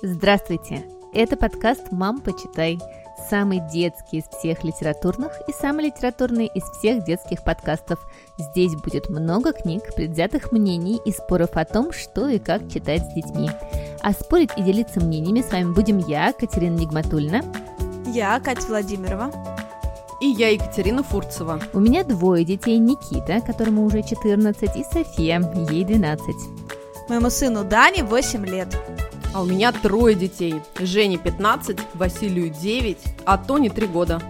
Здравствуйте! Это подкаст «Мам, почитай». Самый детский из всех литературных и самый литературный из всех детских подкастов. Здесь будет много книг, предвзятых мнений и споров о том, что и как читать с детьми. А спорить и делиться мнениями с вами будем я, Катерина Нигматульна. Я, Катя Владимирова. И я, Екатерина Фурцева. У меня двое детей, Никита, которому уже 14, и София, ей 12. Моему сыну Дане 8 лет. А у меня трое детей. Жене 15, Василию 9, а Тони 3 года.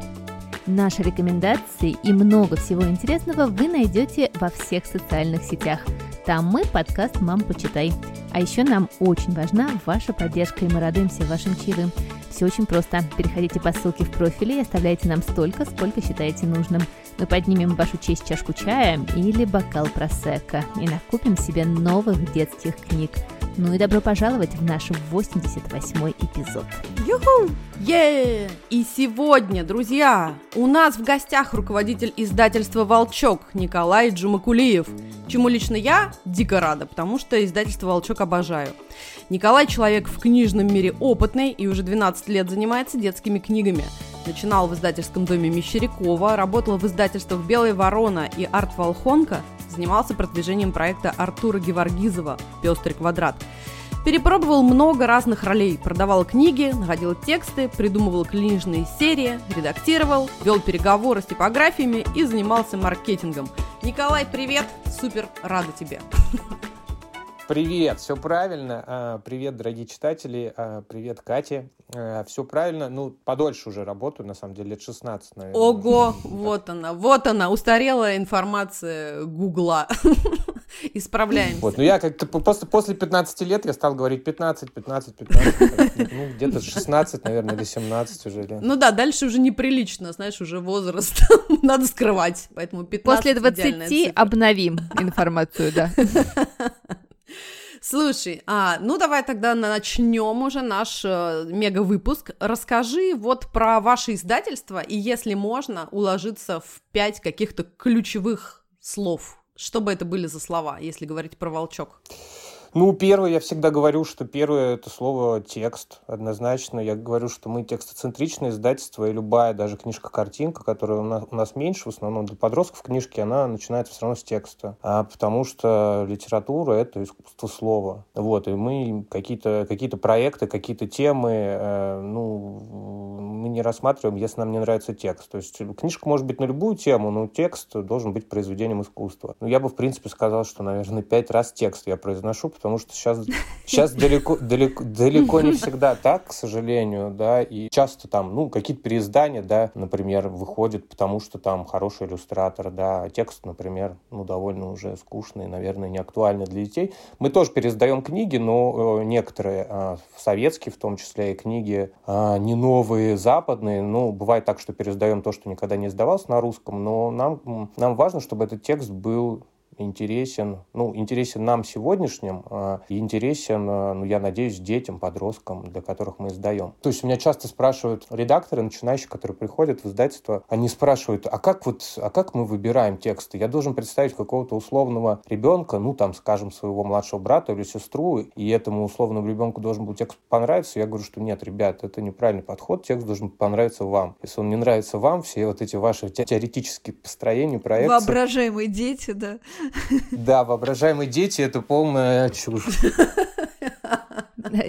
Наши рекомендации и много всего интересного вы найдете во всех социальных сетях. Там мы подкаст «Мам, почитай». А еще нам очень важна ваша поддержка, и мы радуемся вашим чаевым. Все очень просто. Переходите по ссылке в профиле и оставляйте нам столько, сколько считаете нужным. Мы поднимем в вашу честь чашку чая или бокал просека и накупим себе новых детских книг – ну и добро пожаловать в наш 88-й эпизод. Юху! Е! И сегодня, друзья, у нас в гостях руководитель издательства «Волчок» Николай Джумакулиев, чему лично я дико рада, потому что издательство «Волчок» обожаю. Николай человек в книжном мире опытный и уже 12 лет занимается детскими книгами. Начинал в издательском доме Мещерякова, работал в издательствах «Белая ворона» и «Арт Волхонка», занимался продвижением проекта Артура Геворгизова «Пестрый квадрат». Перепробовал много разных ролей, продавал книги, находил тексты, придумывал книжные серии, редактировал, вел переговоры с типографиями и занимался маркетингом. Николай, привет! Супер рада тебе! Привет, все правильно. А, привет, дорогие читатели. А, привет, Катя. А, все правильно. Ну, подольше уже работаю, на самом деле, лет 16, наверное. Ого, вот она, вот она, устарелая информация Гугла. Исправляемся. Вот, ну я как-то после, после 15 лет я стал говорить 15, 15, 15. Ну, где-то 16, наверное, или 17 уже лет. Ну да, дальше уже неприлично, знаешь, уже возраст надо скрывать, поэтому 15 После 20 обновим информацию, да. Слушай, а, ну давай тогда начнем уже наш э, мега-выпуск. Расскажи вот про ваше издательство, и если можно, уложиться в пять каких-то ключевых слов. Что бы это были за слова, если говорить про волчок? Ну, первое, я всегда говорю, что первое – это слово «текст», однозначно. Я говорю, что мы текстоцентричное издательство, и любая даже книжка-картинка, которая у нас, у нас меньше, в основном для подростков книжки, она начинается все равно с текста. А потому что литература – это искусство слова. Вот, и мы какие-то какие проекты, какие-то темы, э, ну, мы не рассматриваем, если нам не нравится текст. То есть книжка может быть на любую тему, но текст должен быть произведением искусства. Ну, я бы, в принципе, сказал, что, наверное, пять раз текст я произношу, потому что сейчас, сейчас далеко, далеко, далеко не всегда так, к сожалению, да, и часто там, ну, какие-то переиздания, да, например, выходят, потому что там хороший иллюстратор, да, а текст, например, ну, довольно уже скучный, наверное, не актуальный для детей. Мы тоже переиздаем книги, но э, некоторые, э, советские в том числе, и книги э, не новые, западные, ну, бывает так, что переиздаем то, что никогда не издавалось на русском, но нам, нам важно, чтобы этот текст был интересен, ну, интересен нам сегодняшним, а, и интересен, а, ну, я надеюсь, детям, подросткам, для которых мы издаем. То есть меня часто спрашивают редакторы, начинающие, которые приходят в издательство, они спрашивают, а как вот, а как мы выбираем тексты? Я должен представить какого-то условного ребенка, ну, там, скажем, своего младшего брата или сестру, и этому условному ребенку должен был текст понравиться. Я говорю, что нет, ребят, это неправильный подход, текст должен понравиться вам. Если он не нравится вам, все вот эти ваши теоретические построения, проекты... Воображаемые дети, да. Да, воображаемые дети — это полная чушь.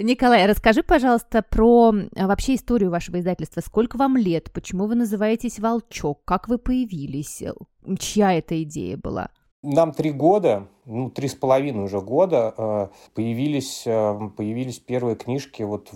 Николай, расскажи, пожалуйста, про а, вообще историю вашего издательства. Сколько вам лет? Почему вы называетесь «Волчок»? Как вы появились? Чья эта идея была? Нам три года, ну, три с половиной уже года э, появились, э, появились первые книжки вот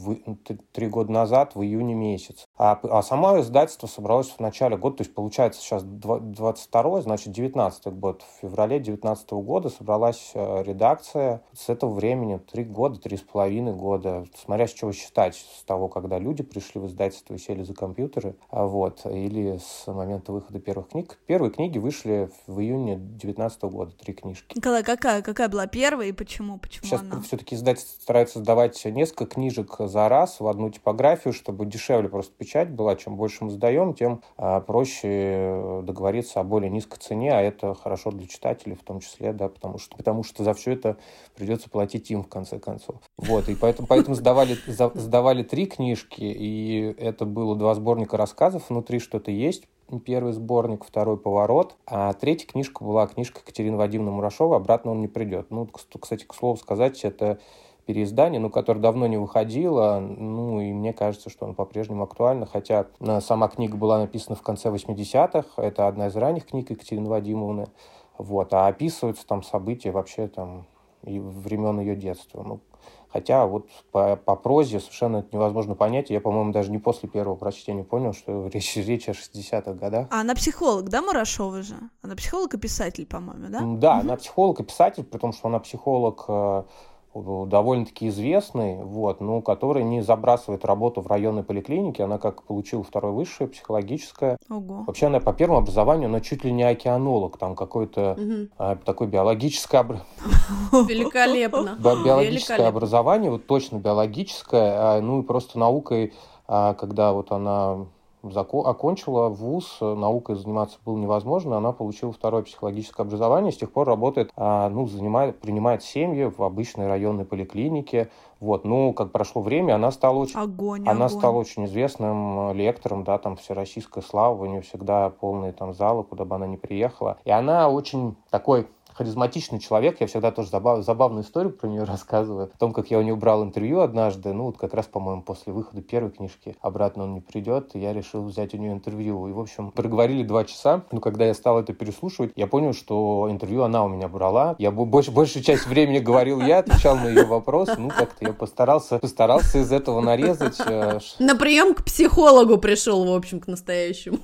три года назад, в июне месяц. А, а само издательство собралось в начале года, то есть получается сейчас 22 значит 19 год. В феврале 19 года собралась э, редакция. С этого времени три года, три с половиной года, смотря с чего считать, с того, когда люди пришли в издательство и сели за компьютеры, а вот, или с момента выхода первых книг. Первые книги вышли в июне 19 года, три книжки. Николай, какая, какая была первая и почему, почему Сейчас она? все-таки издательство старается сдавать несколько книжек за раз в одну типографию, чтобы дешевле просто печать была. Чем больше мы сдаем, тем а, проще договориться о более низкой цене, а это хорошо для читателей в том числе, да, потому что, потому что за все это придется платить им в конце концов. Вот, и поэтому, поэтому сдавали, за, сдавали три книжки, и это было два сборника рассказов, внутри что-то есть, первый сборник, второй «Поворот», а третья книжка была книжка Екатерины Вадимовны Мурашова «Обратно он не придет». Ну, кстати, к слову сказать, это переиздание, ну, которое давно не выходило, ну, и мне кажется, что оно по-прежнему актуально, хотя э, сама книга была написана в конце 80-х, это одна из ранних книг Екатерины Вадимовны, вот, а описываются там события вообще там и времен ее детства. Ну, Хотя вот по, по прозе совершенно это невозможно понять. Я, по-моему, даже не после первого прочтения понял, что речь, речь о 60-х годах. А она психолог, да, Мурашова же? Она психолог и писатель, по-моему, да? Да, угу. она психолог и писатель, при том, что она психолог э, довольно-таки известный, вот, но который не забрасывает работу в районной поликлинике. Она как получила второе высшее психологическое. Ого. Вообще она по первому образованию, она чуть ли не океанолог, там какой-то угу. а, такой биологическое Великолепно. Биологическое образование, вот точно биологическое, а, ну и просто наукой, а, когда вот она окончила вуз, наукой заниматься было невозможно, она получила второе психологическое образование, с тех пор работает, а, ну, занимает, принимает семьи в обычной районной поликлинике, вот, ну, как прошло время, она стала очень, огонь, она огонь. стала очень известным лектором, да, там всероссийская слава, у нее всегда полные там залы, куда бы она ни приехала, и она очень такой харизматичный человек. Я всегда тоже забав, забавную историю про нее рассказываю. О том, как я у нее брал интервью однажды, ну вот как раз, по-моему, после выхода первой книжки «Обратно он не придет», и я решил взять у нее интервью. И, в общем, проговорили два часа. Но когда я стал это переслушивать, я понял, что интервью она у меня брала. Я больше, большую часть времени говорил я, отвечал на ее вопрос. Ну, как-то я постарался, постарался из этого нарезать. Э, на прием к психологу пришел, в общем, к настоящему.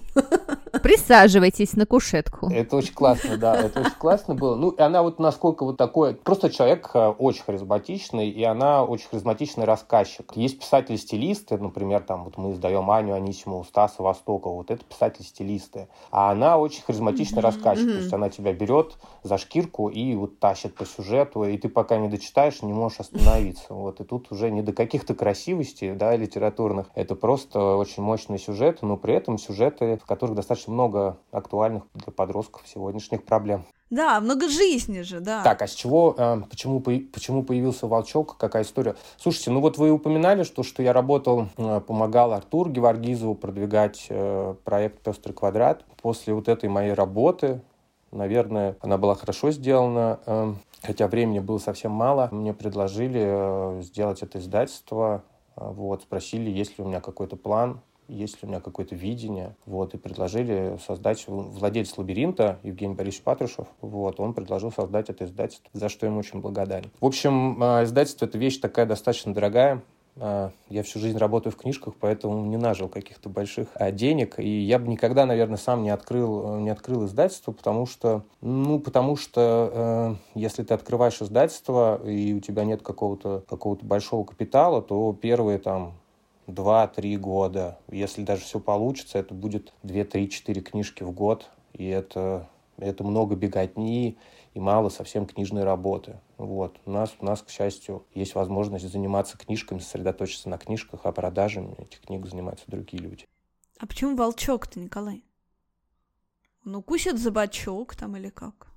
Присаживайтесь на кушетку. Это очень классно, да, это очень классно было. Ну, и она вот насколько вот такой... Просто человек э, очень харизматичный, и она очень харизматичный рассказчик. Есть писатели-стилисты, например, там вот мы издаем Аню Анисимову, Стаса Востокова, вот это писатели-стилисты. А она очень харизматичный рассказчик, то есть она тебя берет за шкирку и вот тащит по сюжету, и ты пока не дочитаешь, не можешь остановиться. Вот, и тут уже не до каких-то красивостей, да, литературных, это просто очень мощные сюжеты, но при этом сюжеты, в которых достаточно много актуальных для подростков сегодняшних проблем. Да, много жизни же, да. Так, а с чего, э, почему, почему появился волчок, какая история? Слушайте, ну вот вы упоминали, что, что я работал, э, помогал Артур Геворгизову продвигать э, проект «Пестрый квадрат». После вот этой моей работы, наверное, она была хорошо сделана, хотя времени было совсем мало. Мне предложили сделать это издательство, вот, спросили, есть ли у меня какой-то план есть ли у меня какое-то видение. Вот, и предложили создать владелец лабиринта Евгений Борисович Патрушев. Вот, он предложил создать это издательство, за что ему очень благодарен. В общем, а, издательство — это вещь такая достаточно дорогая. А, я всю жизнь работаю в книжках, поэтому не нажил каких-то больших а, денег. И я бы никогда, наверное, сам не открыл, не открыл издательство, потому что, ну, потому что э, если ты открываешь издательство, и у тебя нет какого-то какого большого капитала, то первые там 2-3 года. Если даже все получится, это будет 2-3-4 книжки в год. И это, это много беготни и мало совсем книжной работы. Вот. У нас, у нас, к счастью, есть возможность заниматься книжками, сосредоточиться на книжках, а продажами этих книг занимаются другие люди. А почему волчок-то, Николай? Он укусит за бочок там или как?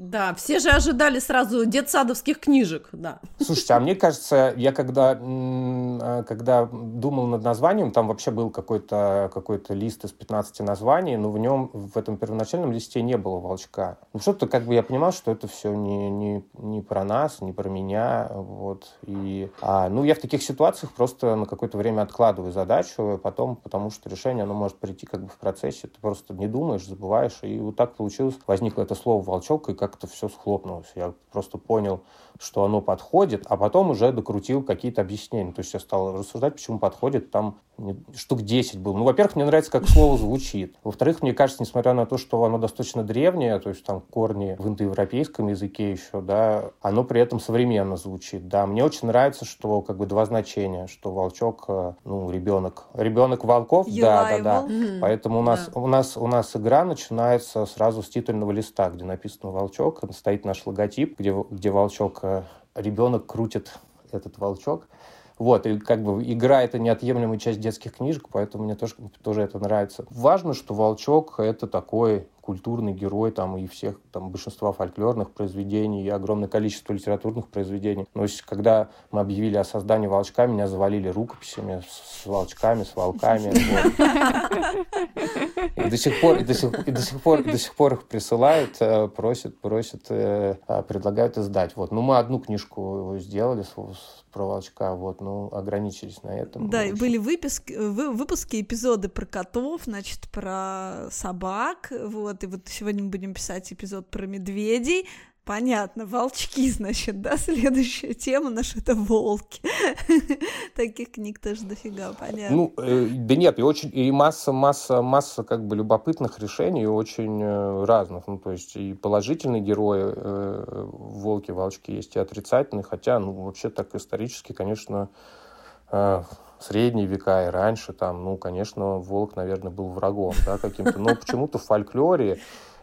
Да, все же ожидали сразу детсадовских книжек, да. Слушайте, а мне кажется, я когда, а, когда думал над названием, там вообще был какой-то какой лист из 15 названий, но в нем, в этом первоначальном листе не было волчка. Ну, что-то как бы я понимал, что это все не, не, не про нас, не про меня, вот. И, а, ну, я в таких ситуациях просто на какое-то время откладываю задачу, потом, потому что решение, оно может прийти как бы в процессе, ты просто не думаешь, забываешь, и вот так получилось, возникло это слово «волчок», и как как-то все схлопнулось. Я просто понял, что оно подходит, а потом уже докрутил какие-то объяснения. То есть я стал рассуждать, почему подходит. Там штук 10 было. Ну, во-первых, мне нравится, как слово звучит. Во-вторых, мне кажется, несмотря на то, что оно достаточно древнее, то есть там корни в индоевропейском языке еще, да, оно при этом современно звучит. Да, мне очень нравится, что как бы два значения, что волчок, э, ну, ребенок, ребенок волков, да, да, да. Поэтому у нас, да. у нас, у нас игра начинается сразу с титульного листа, где написано волчок, стоит наш логотип, где, где волчок, э, ребенок крутит этот волчок. Вот, и как бы игра — это неотъемлемая часть детских книжек, поэтому мне тоже, тоже это нравится. Важно, что «Волчок» — это такой культурный герой там и всех там большинства фольклорных произведений и огромное количество литературных произведений. Но есть, когда мы объявили о создании волчка, меня завалили рукописями с волчками, с волками. И до сих пор, и до сих, и до сих пор, до сих пор их присылают, э, просят, просят, э, а, предлагают издать. Вот, ну мы одну книжку сделали про волчка, вот, ну ограничились на этом. Да, были выпуски, выпуски, эпизоды про котов, значит, про собак, вот, вот, и вот сегодня мы будем писать эпизод про медведей, Понятно, волчки, значит, да, следующая тема наша это волки. Таких книг тоже дофига, понятно. Ну, э, да нет, и очень, и масса, масса, масса как бы любопытных решений, очень э, разных. Ну, то есть и положительные герои э, волки, волчки есть, и отрицательные, хотя, ну, вообще так исторически, конечно, средние века и раньше, там, ну, конечно, волк, наверное, был врагом, да, каким-то, но почему-то в фольклоре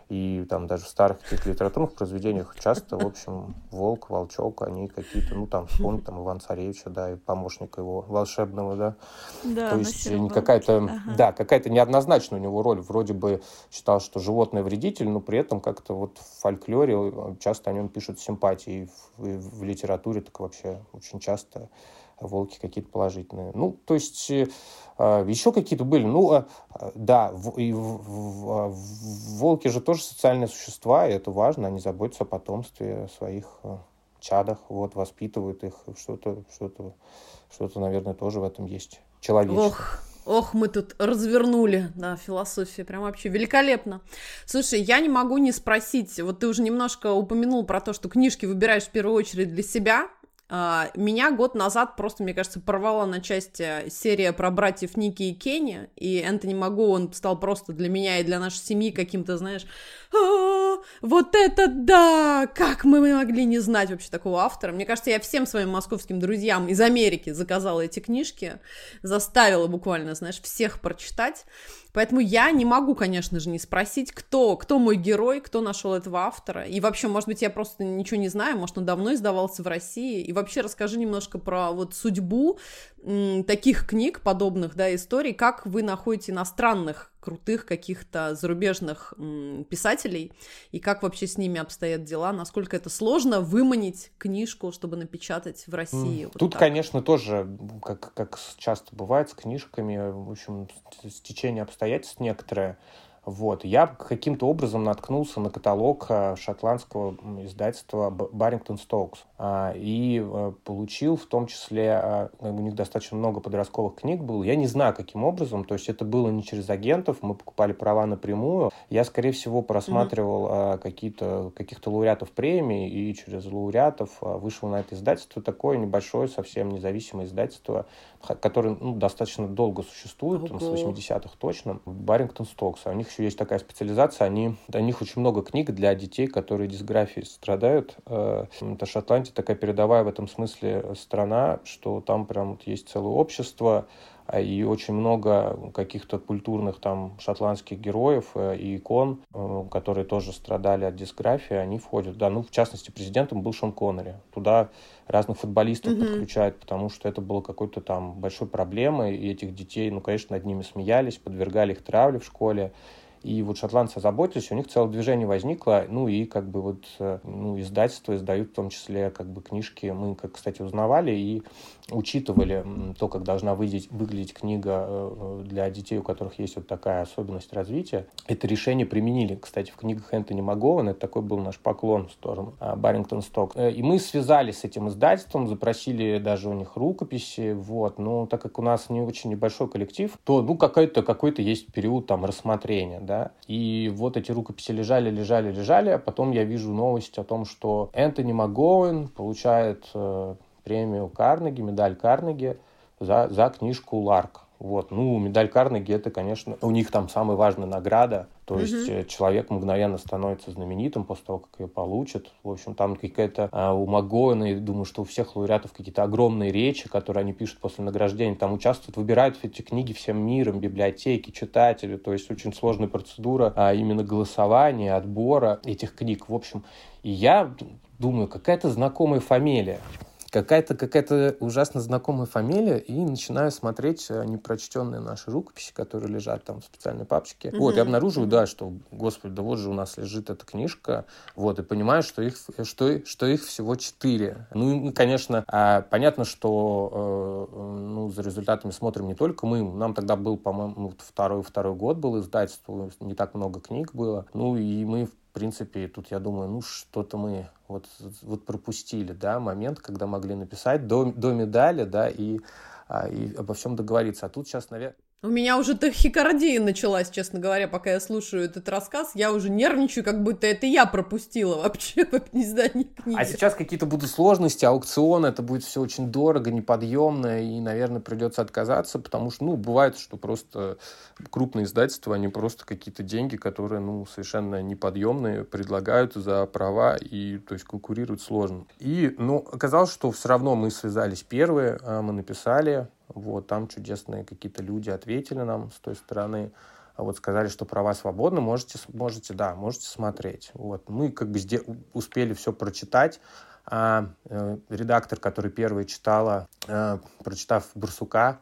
и там даже в старых каких-то литературных произведениях часто, в общем, волк, волчок, они какие-то, ну, там, вспомнить там Иван Царевича, да, и помощника его волшебного, да. Да, То есть не какая-то, ага. да, какая-то неоднозначная у него роль. Вроде бы считал, что животное вредитель, но при этом как-то вот в фольклоре часто о нем пишут симпатии, в, в литературе так вообще очень часто волки какие-то положительные. Ну, то есть э, а, еще какие-то были. Ну, а, да, и а, волки же тоже социальные существа, и это важно, они заботятся о потомстве, своих чадах, вот, воспитывают их, что-то, что-то, что-то, наверное, тоже в этом есть человеческое. Ох, Ох, мы тут развернули, да, философия, прям вообще великолепно. Слушай, я не могу не спросить, вот ты уже немножко упомянул про то, что книжки выбираешь в первую очередь для себя, меня год назад просто, мне кажется, порвала на части серия про братьев Ники и Кенни, и Энтони Магу, он стал просто для меня и для нашей семьи каким-то, знаешь, «А, вот это да! Как мы могли не знать вообще такого автора? Мне кажется, я всем своим московским друзьям из Америки заказала эти книжки, заставила буквально, знаешь, всех прочитать. Поэтому я не могу, конечно же, не спросить, кто, кто мой герой, кто нашел этого автора. И вообще, может быть, я просто ничего не знаю, может, он давно издавался в России. И вообще расскажи немножко про вот судьбу таких книг, подобных, да, историй, как вы находите иностранных крутых каких-то зарубежных писателей, и как вообще с ними обстоят дела, насколько это сложно выманить книжку, чтобы напечатать в России. Mm. Вот Тут, так. конечно, тоже, как, как часто бывает с книжками, в общем, стечение обстоятельств некоторое, вот. Я каким-то образом наткнулся на каталог э, шотландского издательства Баррингтон Стоукс а, и э, получил в том числе, э, у них достаточно много подростковых книг было. Я не знаю, каким образом, то есть это было не через агентов, мы покупали права напрямую. Я, скорее всего, просматривал mm-hmm. какие-то, каких-то лауреатов премии и через лауреатов вышел на это издательство. Такое небольшое, совсем независимое издательство, которое ну, достаточно долго существует, там, с 80-х точно. Баррингтон Стоукс. А у них еще есть такая специализация, они, у них очень много книг для детей, которые дисграфией страдают. Э, это Шотландия такая передовая в этом смысле страна, что там прям вот есть целое общество, а, и очень много каких-то культурных там шотландских героев э, и икон, э, которые тоже страдали от дисграфии, они входят. Да, ну, в частности, президентом был Шон Коннери. Туда разных футболистов mm-hmm. подключают, потому что это было какой-то там большой проблемой, и этих детей, ну, конечно, над ними смеялись, подвергали их травле в школе. И вот шотландцы заботились, у них целое движение возникло, ну и как бы вот э, ну, издательства издают в том числе как бы книжки. Мы, как, кстати, узнавали и учитывали то, как должна выглядеть, выглядеть книга э, для детей, у которых есть вот такая особенность развития. Это решение применили, кстати, в книгах Энтони Магована. Это такой был наш поклон в сторону а, Баррингтон Сток. Э, и мы связались с этим издательством, запросили даже у них рукописи. Вот. Но так как у нас не очень небольшой коллектив, то ну, какой-то какой есть период там рассмотрения. Да? И вот эти рукописи лежали, лежали, лежали, а потом я вижу новость о том, что Энтони МакГоуэн получает э, премию Карнеги, медаль Карнеги за, за книжку «Ларк». Вот. Ну, медаль Карнеги, это, конечно, у них там самая важная награда. То есть mm-hmm. человек мгновенно становится знаменитым после того, как ее получит. В общем, там какая-то а, у Магоина, я думаю, что у всех лауреатов какие-то огромные речи, которые они пишут после награждения. Там участвуют, выбирают эти книги всем миром, библиотеки, читатели. То есть очень сложная процедура а, именно голосования, отбора этих книг. В общем, и я думаю, какая-то знакомая фамилия какая-то какая-то ужасно знакомая фамилия, и начинаю смотреть э, непрочтенные наши рукописи, которые лежат там в специальной папочке. Mm-hmm. Вот, и обнаруживаю, mm-hmm. да, что, господи, да вот же у нас лежит эта книжка, вот, и понимаю, что их, что, что их всего четыре. Ну, и, конечно, а, понятно, что э, ну, за результатами смотрим не только мы, нам тогда был, по-моему, ну, второй, второй год был издательство, не так много книг было, ну, и мы, в принципе, тут я думаю, ну что-то мы вот, вот пропустили, да, момент, когда могли написать до, до медали, да, и, а, и обо всем договориться. А тут сейчас, наверное... У меня уже тахикардия началась, честно говоря, пока я слушаю этот рассказ. Я уже нервничаю, как будто это я пропустила вообще в издании книги. А сейчас какие-то будут сложности, аукцион, это будет все очень дорого, неподъемно, и, наверное, придется отказаться, потому что, ну, бывает, что просто крупные издательства, они просто какие-то деньги, которые, ну, совершенно неподъемные, предлагают за права, и, то есть, конкурируют сложно. И, ну, оказалось, что все равно мы связались первые, а мы написали, вот, там чудесные какие-то люди ответили нам с той стороны. А вот сказали, что права свободны, можете, можете, да, можете смотреть. Вот. Мы как бы успели все прочитать. А э, редактор, который первый читала, э, прочитав «Барсука»,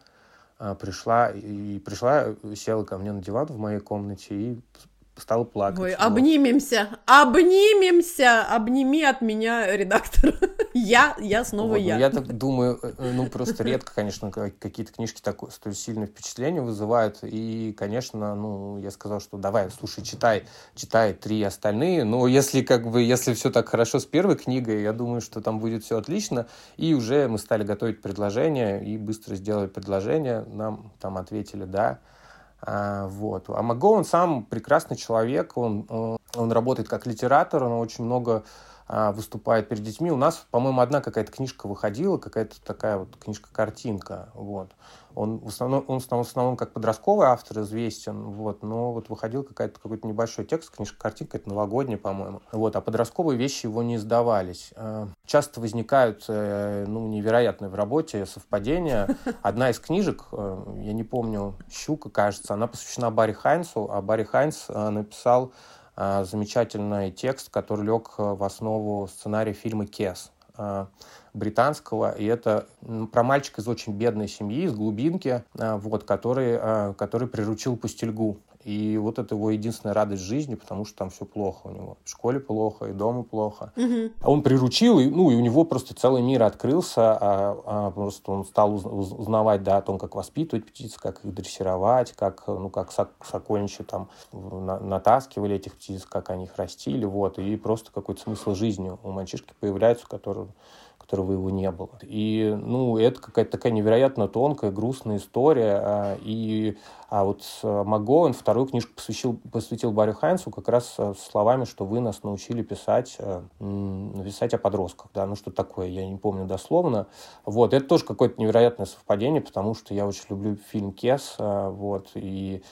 э, пришла и пришла, села ко мне на диван в моей комнате и стала плакать. Ой, обнимемся, обнимемся, обними от меня редактор. я, я снова вот, я. Я так думаю, э, э, ну просто редко, конечно, какие-то книжки такое столь сильное впечатление вызывают. И, конечно, ну я сказал, что давай, слушай, читай, читай три остальные. Но если как бы, если все так хорошо с первой книгой, я думаю, что там будет все отлично. И уже мы стали готовить предложение и быстро сделали предложение. Нам там ответили да. А, вот. А Маго, он сам прекрасный человек, он, э, он работает как литератор, он очень много а, выступает перед детьми. У нас, по-моему, одна какая-то книжка выходила, какая-то такая вот книжка-картинка. Вот. Он в основном, он в основном, как подростковый автор известен, вот, но вот выходил какая-то, какой-то небольшой текст, книжка-картинка, это новогодняя, по-моему. Вот, а подростковые вещи его не издавались. А, часто возникают э, ну, невероятные в работе совпадения. Одна из книжек, э, я не помню, «Щука», кажется, она посвящена Барри Хайнсу, а Барри Хайнс э, написал замечательный текст, который лег в основу сценария фильма «Кес» британского, и это про мальчика из очень бедной семьи, из глубинки, вот, который, который приручил пустельгу. И вот это его единственная радость жизни, потому что там все плохо у него. В школе плохо, и дома плохо. Угу. А он приручил, и, ну, и у него просто целый мир открылся, а, а просто он стал узнавать, да, о том, как воспитывать птиц, как их дрессировать, как, ну, как сокольничьи там натаскивали этих птиц, как они их растили, вот. И просто какой-то смысл жизни у мальчишки появляется, который которого его не было. И, ну, это какая-то такая невероятно тонкая, грустная история. А, и а вот МакГоуэн вторую книжку посвятил, посвятил Барри Хайнсу как раз э, словами, что вы нас научили писать, писать о подростках, да, ну что такое, я не помню дословно. Вот, это тоже какое-то невероятное совпадение, потому что я очень люблю фильм «Кес», вот, и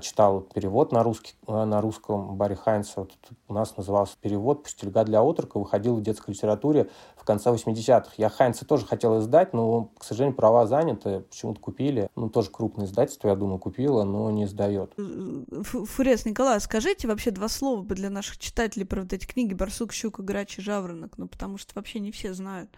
читал перевод на, русский, на русском Барри Хайнса, вот у нас назывался перевод «Пустельга для отрока», выходил в детской литературе в конце 80-х. Я Хайнса тоже хотел издать, но, к сожалению, права заняты, почему-то купили, ну, тоже крупное издательство, я думаю, купила, но не сдает. Фурец, Николай, скажите вообще два слова бы для наших читателей про вот эти книги «Барсук, щука, грач и жаворонок», ну, потому что вообще не все знают.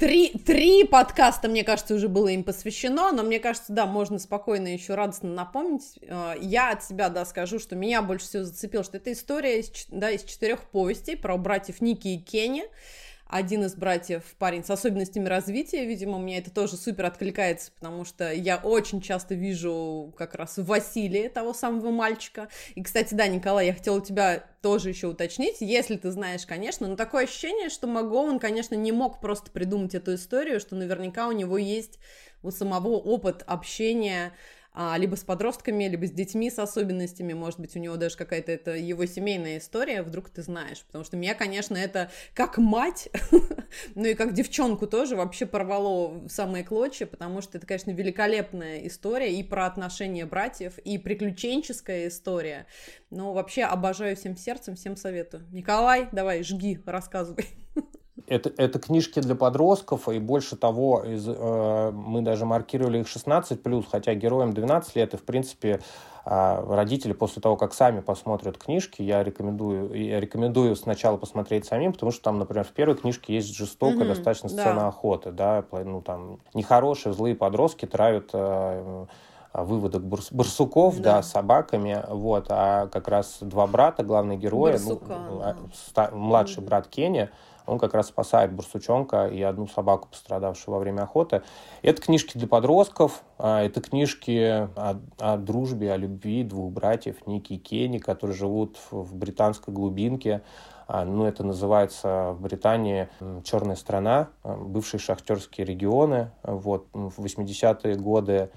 Три, три подкаста, мне кажется, уже было им посвящено, но мне кажется, да, можно спокойно еще радостно напомнить. Э, я от себя, да, скажу, что меня больше всего зацепило, что это история из, да, из четырех повестей про братьев Ники и Кенни один из братьев парень с особенностями развития, видимо, мне это тоже супер откликается, потому что я очень часто вижу как раз Василия, того самого мальчика. И, кстати, да, Николай, я хотела тебя тоже еще уточнить, если ты знаешь, конечно, но такое ощущение, что Магован, конечно, не мог просто придумать эту историю, что наверняка у него есть у самого опыт общения либо с подростками, либо с детьми с особенностями, может быть, у него даже какая-то это его семейная история, вдруг ты знаешь, потому что меня, конечно, это как мать, ну и как девчонку тоже вообще порвало в самые клочья, потому что это, конечно, великолепная история и про отношения братьев, и приключенческая история, но вообще обожаю всем сердцем, всем советую. Николай, давай, жги, рассказывай. Это, это книжки для подростков, и больше того, из, э, мы даже маркировали их 16+, хотя героям 12 лет, и, в принципе, э, родители после того, как сами посмотрят книжки, я рекомендую, я рекомендую сначала посмотреть самим, потому что там, например, в первой книжке есть жестокая mm-hmm, достаточно сцена да. охоты, да, ну, там, нехорошие, злые подростки травят э, выводок барс, барсуков, да. да, собаками, вот, а как раз два брата, главные герои, ну, да. ста, младший брат Кенни, он как раз спасает барсучонка и одну собаку, пострадавшую во время охоты. Это книжки для подростков, а, это книжки о, о дружбе, о любви двух братьев, Ники и Кенни, которые живут в британской глубинке. А, ну, это называется в Британии «Черная страна», а, бывшие шахтерские регионы. Вот, в 80-е годы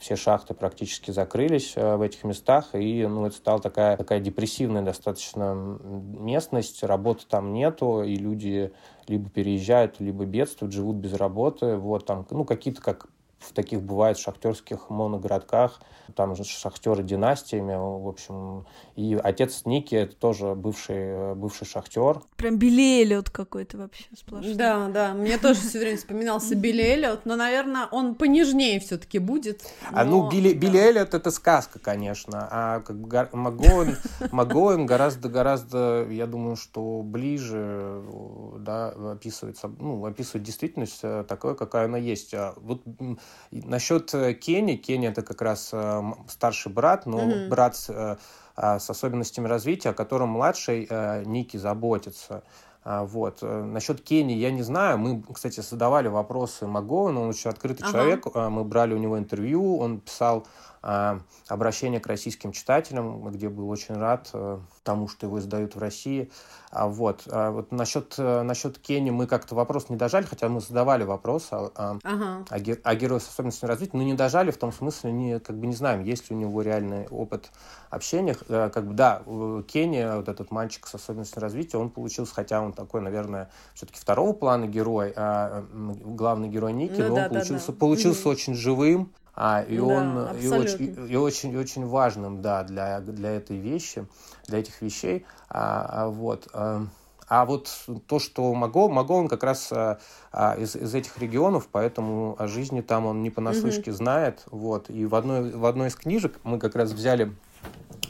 все шахты практически закрылись э, в этих местах, и ну, это стала такая, такая депрессивная достаточно местность, работы там нету, и люди либо переезжают, либо бедствуют, живут без работы, вот там, ну, какие-то, как в таких бывает шахтерских моногородках, там же шахтеры династиями, в общем. И отец Ники это тоже бывший, бывший шахтер. Прям Билли Эллиот какой-то вообще сплошной. Да, да, мне тоже все время вспоминался Билли Эллиот, но, наверное, он понежнее все таки будет. А ну, Билли, Билли Эллиот это сказка, конечно, а как бы Магоэн, Магоэн гораздо-гораздо, я думаю, что ближе, да, описывается, ну, описывает действительность э, такой, какая она есть. А вот Насчет э, Кенни, Кенни это как раз э, старший брат, но mm-hmm. брат с, э, а, с особенностями развития, о котором младший Ники заботится. А, вот. Насчет Кенни я не знаю. Мы, кстати, задавали вопросы Магоуну, он очень открытый ага. человек. Мы брали у него интервью, он писал обращение к российским читателям, где был очень рад тому, что его издают в России. А вот, а вот насчет, э, насчет Кенни мы как-то вопрос не дожали, хотя мы задавали вопрос о, ага. о, о герое с особенностями развития, но не дожали в том смысле, не, как бы не знаем, есть ли у него реальный опыт общения. Э, как бы, да, Кенни, вот этот мальчик с особенностями развития, он получился, хотя он такой, наверное, все-таки второго плана герой, а главный герой Ники, ну, но да, он получился, да. получился угу. очень живым, а, и да, он и очень, и очень, очень важным, да, для, для этой вещи, для этих вещей. А, а вот. А, а вот то, что Маго, Маго он как раз а, а, из, из этих регионов, поэтому о жизни там он не понаслышке mm-hmm. знает. Вот. И в одной, в одной из книжек мы как раз взяли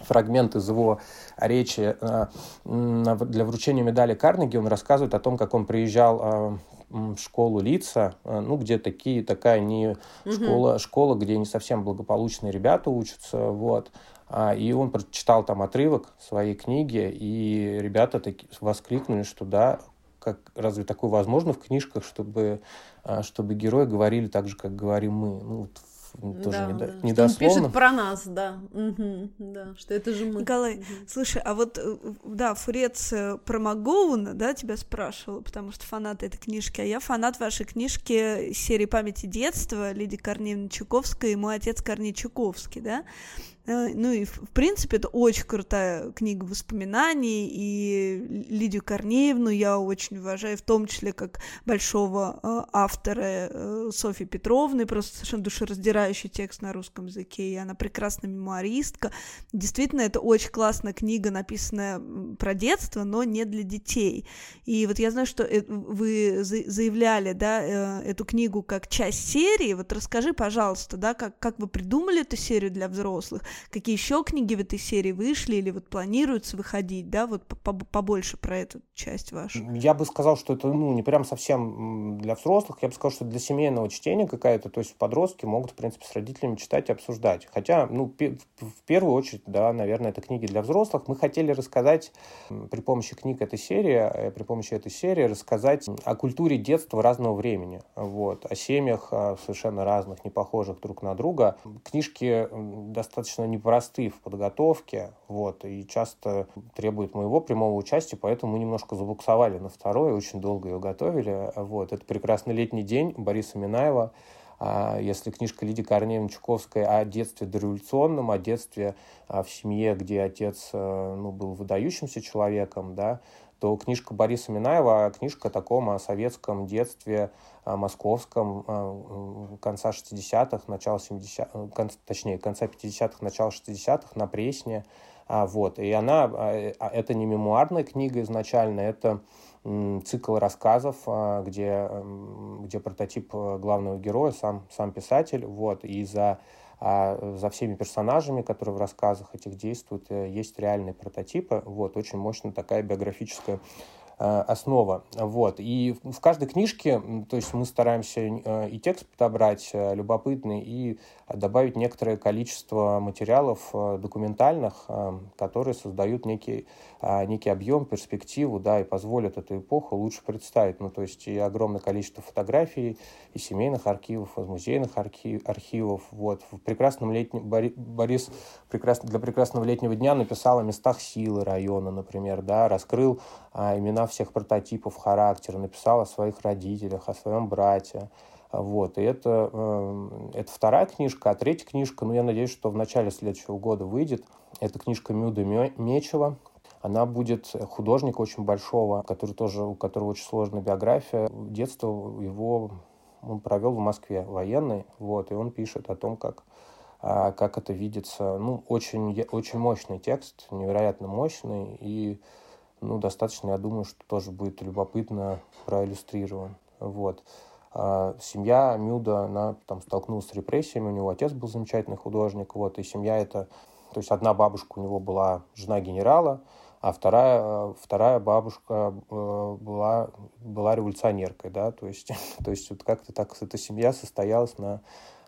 фрагмент из его речи а, для вручения медали Карнеги. Он рассказывает о том, как он приезжал а, школу лица, э, ну, где такие, такая не угу. школа, школа, где не совсем благополучные ребята учатся, вот. А, и он прочитал там отрывок своей книги, и ребята таки воскликнули, что да, как разве такое возможно в книжках, чтобы, а, чтобы герои говорили так же, как говорим мы. Ну, вот тоже да, недо... да. недословно. Он пишет про нас, да. Угу, да, что это же мы. Николай, угу. слушай, а вот, э, да, Фурец э, про Магоуна, да, тебя спрашивал, потому что фанат этой книжки, а я фанат вашей книжки серии «Памяти детства» Лидии Корнеевны Чуковской и «Мой отец Корней Чуковский», да, ну и, в принципе, это очень крутая книга воспоминаний, и Лидию Корнеевну я очень уважаю, в том числе как большого э, автора э, Софьи Петровны, просто совершенно душераздирающий текст на русском языке, и она прекрасная мемуаристка. Действительно, это очень классная книга, написанная про детство, но не для детей. И вот я знаю, что вы заявляли, да, эту книгу как часть серии, вот расскажи, пожалуйста, да, как, как вы придумали эту серию для взрослых, какие еще книги в этой серии вышли или вот планируются выходить, да, вот побольше про эту часть вашу. Я бы сказал, что это, ну, не прям совсем для взрослых, я бы сказал, что для семейного чтения какая-то, то есть подростки могут, в принципе, с родителями читать и обсуждать. Хотя, ну, в первую очередь, да, наверное, это книги для взрослых. Мы хотели рассказать при помощи книг этой серии, э, при помощи этой серии рассказать о культуре детства разного времени, вот, о семьях а, совершенно разных, не похожих друг на друга. Книжки достаточно достаточно непросты в подготовке, вот, и часто требуют моего прямого участия, поэтому мы немножко забуксовали на второй, очень долго ее готовили, вот. Это «Прекрасный летний день» Бориса Минаева, а, если книжка Лидии Корнеевны Чуковской о детстве дореволюционном, о детстве а, в семье, где отец э, ну, был выдающимся человеком, да, то книжка Бориса Минаева, книжка о таком о советском детстве, о московском конца 60-х, начала 70-х, точнее, конца 50-х, начала 60-х на Пресне. Вот. И она, это не мемуарная книга изначально, это цикл рассказов, а, где, где прототип э, главного героя, сам, сам писатель, вот, и за, а, за всеми персонажами, которые в рассказах этих действуют, э, есть реальные прототипы, вот, очень мощная такая биографическая основа. Вот. И в каждой книжке, то есть мы стараемся э, и текст подобрать э, любопытный, и добавить некоторое количество материалов документальных, которые создают некий, некий объем, перспективу, да, и позволят эту эпоху лучше представить. Ну, то есть и огромное количество фотографий, и семейных архивов, и музейных архив, архивов. Вот. В прекрасном летнем, Борис прекрас, для прекрасного летнего дня написал о местах силы района, например, да, раскрыл имена всех прототипов характера, написал о своих родителях, о своем брате. Вот, и это, э, это вторая книжка, а третья книжка, ну, я надеюсь, что в начале следующего года выйдет. Это книжка Мюда Мечева. Она будет художник очень большого, который тоже, у которого очень сложная биография. Детство его он провел в Москве военный, вот, и он пишет о том, как, а, как это видится. Ну, очень, очень мощный текст, невероятно мощный, и ну, достаточно, я думаю, что тоже будет любопытно проиллюстрирован. Вот. А семья Мюда, она там столкнулась с репрессиями, у него отец был замечательный художник, вот, и семья это, то есть одна бабушка у него была жена генерала, а вторая, вторая бабушка э, была, была революционеркой, да, то есть, то есть вот как-то так эта семья состоялась на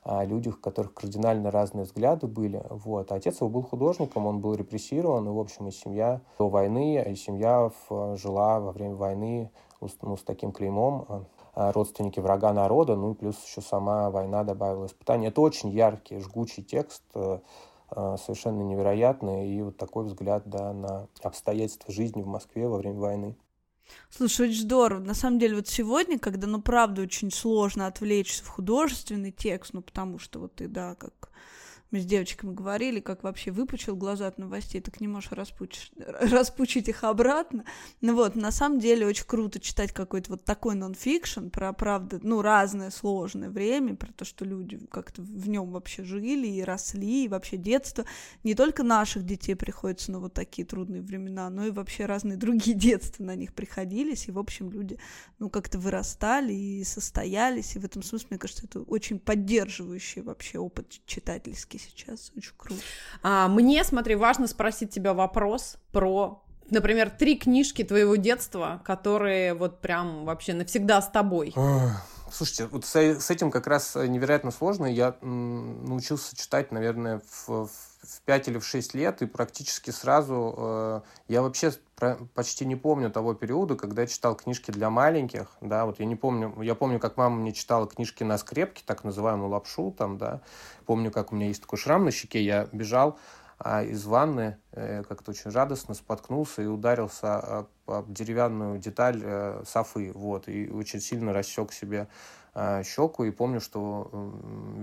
о людях, у которых кардинально разные взгляды были. Вот. А отец его был художником, он был репрессирован, и, в общем, и семья до войны, и семья в, жила во время войны ну, с таким клеймом а, родственники врага народа, ну и плюс еще сама война добавила испытания. Это очень яркий, жгучий текст, э, э, совершенно невероятный, и вот такой взгляд да, на обстоятельства жизни в Москве во время войны. Слушай, очень здорово. На самом деле, вот сегодня, когда, ну, правда, очень сложно отвлечься в художественный текст, ну, потому что вот ты, да, как мы с девочками говорили, как вообще выпучил глаза от новостей, так не можешь распучить, распучить их обратно. Ну вот, на самом деле очень круто читать какой-то вот такой нонфикшн про, правда, ну, разное сложное время, про то, что люди как-то в нем вообще жили и росли, и вообще детство. Не только наших детей приходится на вот такие трудные времена, но и вообще разные другие детства на них приходились, и, в общем, люди, ну, как-то вырастали и состоялись, и в этом смысле, мне кажется, это очень поддерживающий вообще опыт читательский сейчас. Очень круто. А, мне, смотри, важно спросить тебя вопрос про например, три книжки твоего детства, которые вот прям вообще навсегда с тобой. Слушайте, вот с, с этим как раз невероятно сложно. Я научился читать, наверное, в, в в 5 или в 6 лет, и практически сразу э, я вообще почти не помню того периода, когда я читал книжки для маленьких, да, вот я не помню, я помню, как мама мне читала книжки на скрепке, так называемую лапшу, там, да, помню, как у меня есть такой шрам на щеке, я бежал а, из ванны, э, как-то очень радостно споткнулся и ударился об, деревянную деталь э, софы, вот, и очень сильно рассек себе щеку и помню, что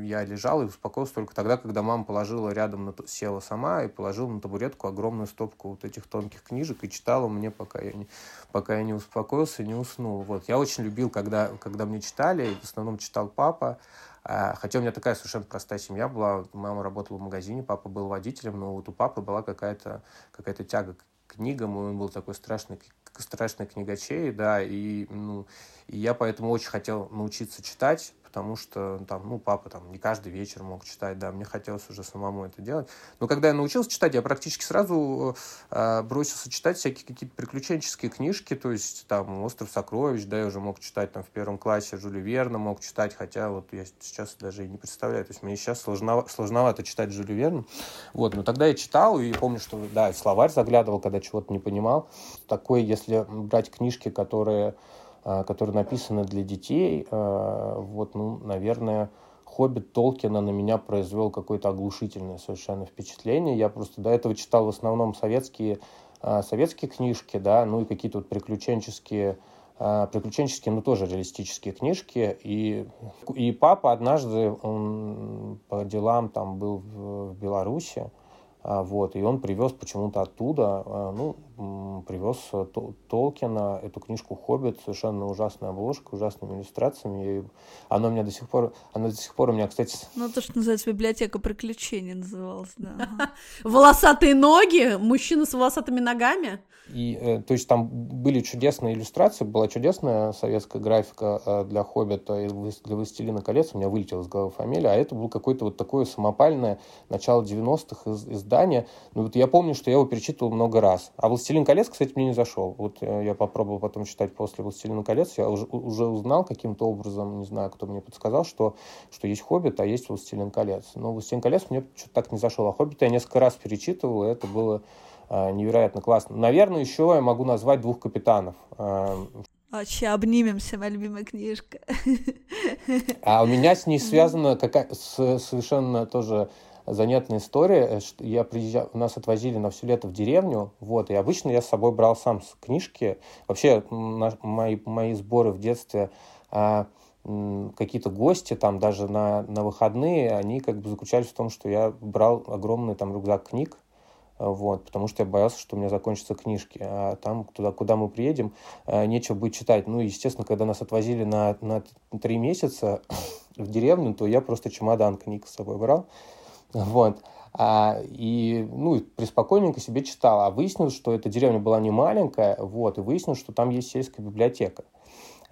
я лежал и успокоился только тогда, когда мама положила рядом, на, села сама и положила на табуретку огромную стопку вот этих тонких книжек и читала мне, пока я не, пока я не успокоился, не уснул. Вот. Я очень любил, когда, когда мне читали, в основном читал папа, а, Хотя у меня такая совершенно простая семья была. Мама работала в магазине, папа был водителем, но вот у папы была какая-то какая тяга к книгам, и он был такой страшный страшный книгачей, да, и, ну, и я поэтому очень хотел научиться читать, потому что там, ну, папа там не каждый вечер мог читать, да, мне хотелось уже самому это делать. Но когда я научился читать, я практически сразу э, бросился читать всякие какие-то приключенческие книжки, то есть там «Остров сокровищ», да, я уже мог читать там в первом классе Жюли Верна, мог читать, хотя вот я сейчас даже и не представляю, то есть мне сейчас сложновато, сложновато читать Жюли Верна, вот, но тогда я читал и помню, что, да, словарь заглядывал, когда чего-то не понимал. Такой, если брать книжки, которые которые написаны для детей. А, вот, ну, наверное, «Хоббит» Толкина на меня произвел какое-то оглушительное совершенно впечатление. Я просто до этого читал в основном советские, а, советские книжки, да, ну и какие-то вот приключенческие а, приключенческие, но тоже реалистические книжки. И, и папа однажды, он по делам там был в, в Беларуси, а, вот, и он привез почему-то оттуда, а, ну, привез Толкина, эту книжку «Хоббит», совершенно ужасная обложка, ужасными иллюстрациями. И она у меня до сих пор, она до сих пор у меня, кстати... Ну, то, что называется «Библиотека приключений» называлась, да. Волосатые ноги? Мужчина с волосатыми ногами? И, э, то есть там были чудесные иллюстрации, была чудесная советская графика э, для «Хоббита» и для «Властелина колец», у меня вылетела из головы фамилия, а это был какое-то вот такое самопальное начало 90-х из, издание. Ну, вот я помню, что я его перечитывал много раз. А «Властелин колец», кстати, мне не зашел. Вот э, я попробовал потом читать после «Властелина колец», я уже, уже узнал каким-то образом, не знаю, кто мне подсказал, что, что есть «Хоббит», а есть «Властелин колец». Но «Властелин колец» мне что-то так не зашел, а «Хоббит» я несколько раз перечитывал, и это было а, невероятно классно. Наверное, еще я могу назвать двух капитанов. Вообще а, обнимемся, моя любимая книжка. А у меня с ней связана какая совершенно тоже занятная история. Я приезжал, нас отвозили на все лето в деревню, вот, и обычно я с собой брал сам книжки. Вообще, мои, мои сборы в детстве а, какие-то гости там даже на, на выходные, они как бы заключались в том, что я брал огромный там рюкзак книг, вот, потому что я боялся, что у меня закончатся книжки, а там, туда, куда мы приедем, э, нечего будет читать. Ну, естественно, когда нас отвозили на, на три месяца в деревню, то я просто чемодан книг с собой брал, вот, а, и, ну, преспокойненько себе читал, а выяснилось, что эта деревня была не маленькая, вот, и выяснилось, что там есть сельская библиотека.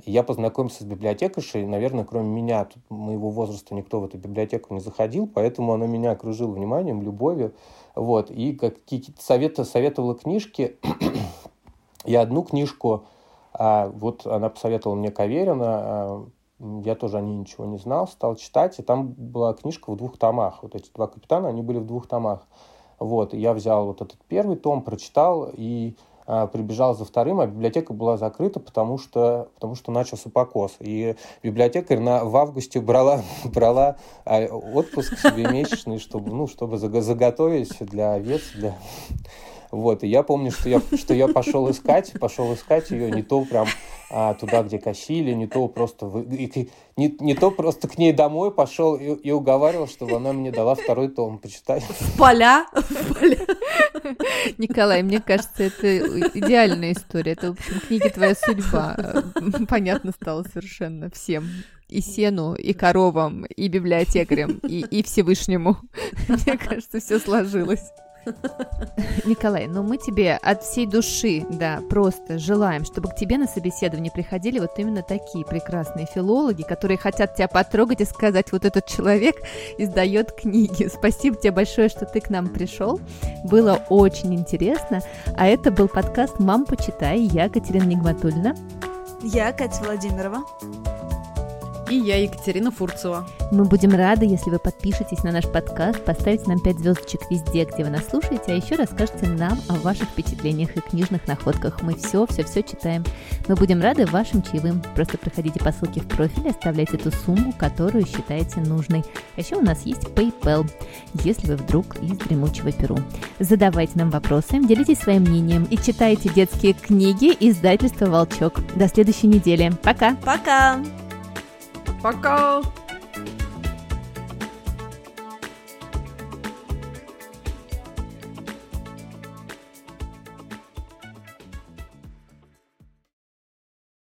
Я познакомился с библиотекаршей, наверное, кроме меня, тут моего возраста никто в эту библиотеку не заходил, поэтому она меня окружила вниманием, любовью, вот, и какие-то советы, советовала книжки. Я одну книжку, а, вот она посоветовала мне Каверина, а, я тоже о ней ничего не знал, стал читать, и там была книжка в двух томах. Вот эти два капитана, они были в двух томах. Вот, я взял вот этот первый том, прочитал, и а, прибежал за вторым, а библиотека была закрыта, потому что, потому что начался покос. И библиотекарь на, в августе брала, брала а, отпуск себе месячный, чтобы, ну, чтобы заготовить для овец, для... Вот, и я помню, что я, что я пошел искать, пошел искать ее не то прям а, туда, где косили, не то просто вы, и, не, не то просто к ней домой пошел и, и уговаривал, чтобы она мне дала второй том почитать. В поля? В поля. Николай, мне кажется, это идеальная история. Это, в общем, книги «Твоя судьба». Понятно стало совершенно всем. И сену, и коровам, и библиотекарям, и, и Всевышнему. Мне кажется, все сложилось. Николай, ну мы тебе от всей души, да, просто желаем, чтобы к тебе на собеседование приходили вот именно такие прекрасные филологи, которые хотят тебя потрогать и сказать, вот этот человек издает книги. Спасибо тебе большое, что ты к нам пришел. Было очень интересно. А это был подкаст «Мам, почитай». Я Катерина Нигматульна. Я Катя Владимирова. И я, Екатерина Фурцева. Мы будем рады, если вы подпишетесь на наш подкаст, поставите нам 5 звездочек везде, где вы нас слушаете, а еще расскажете нам о ваших впечатлениях и книжных находках. Мы все-все-все читаем. Мы будем рады вашим чаевым. Просто проходите по ссылке в профиле, оставляйте ту сумму, которую считаете нужной. А еще у нас есть PayPal, если вы вдруг из дремучего Перу. Задавайте нам вопросы, делитесь своим мнением и читайте детские книги издательства «Волчок». До следующей недели. Пока! Пока! Пока!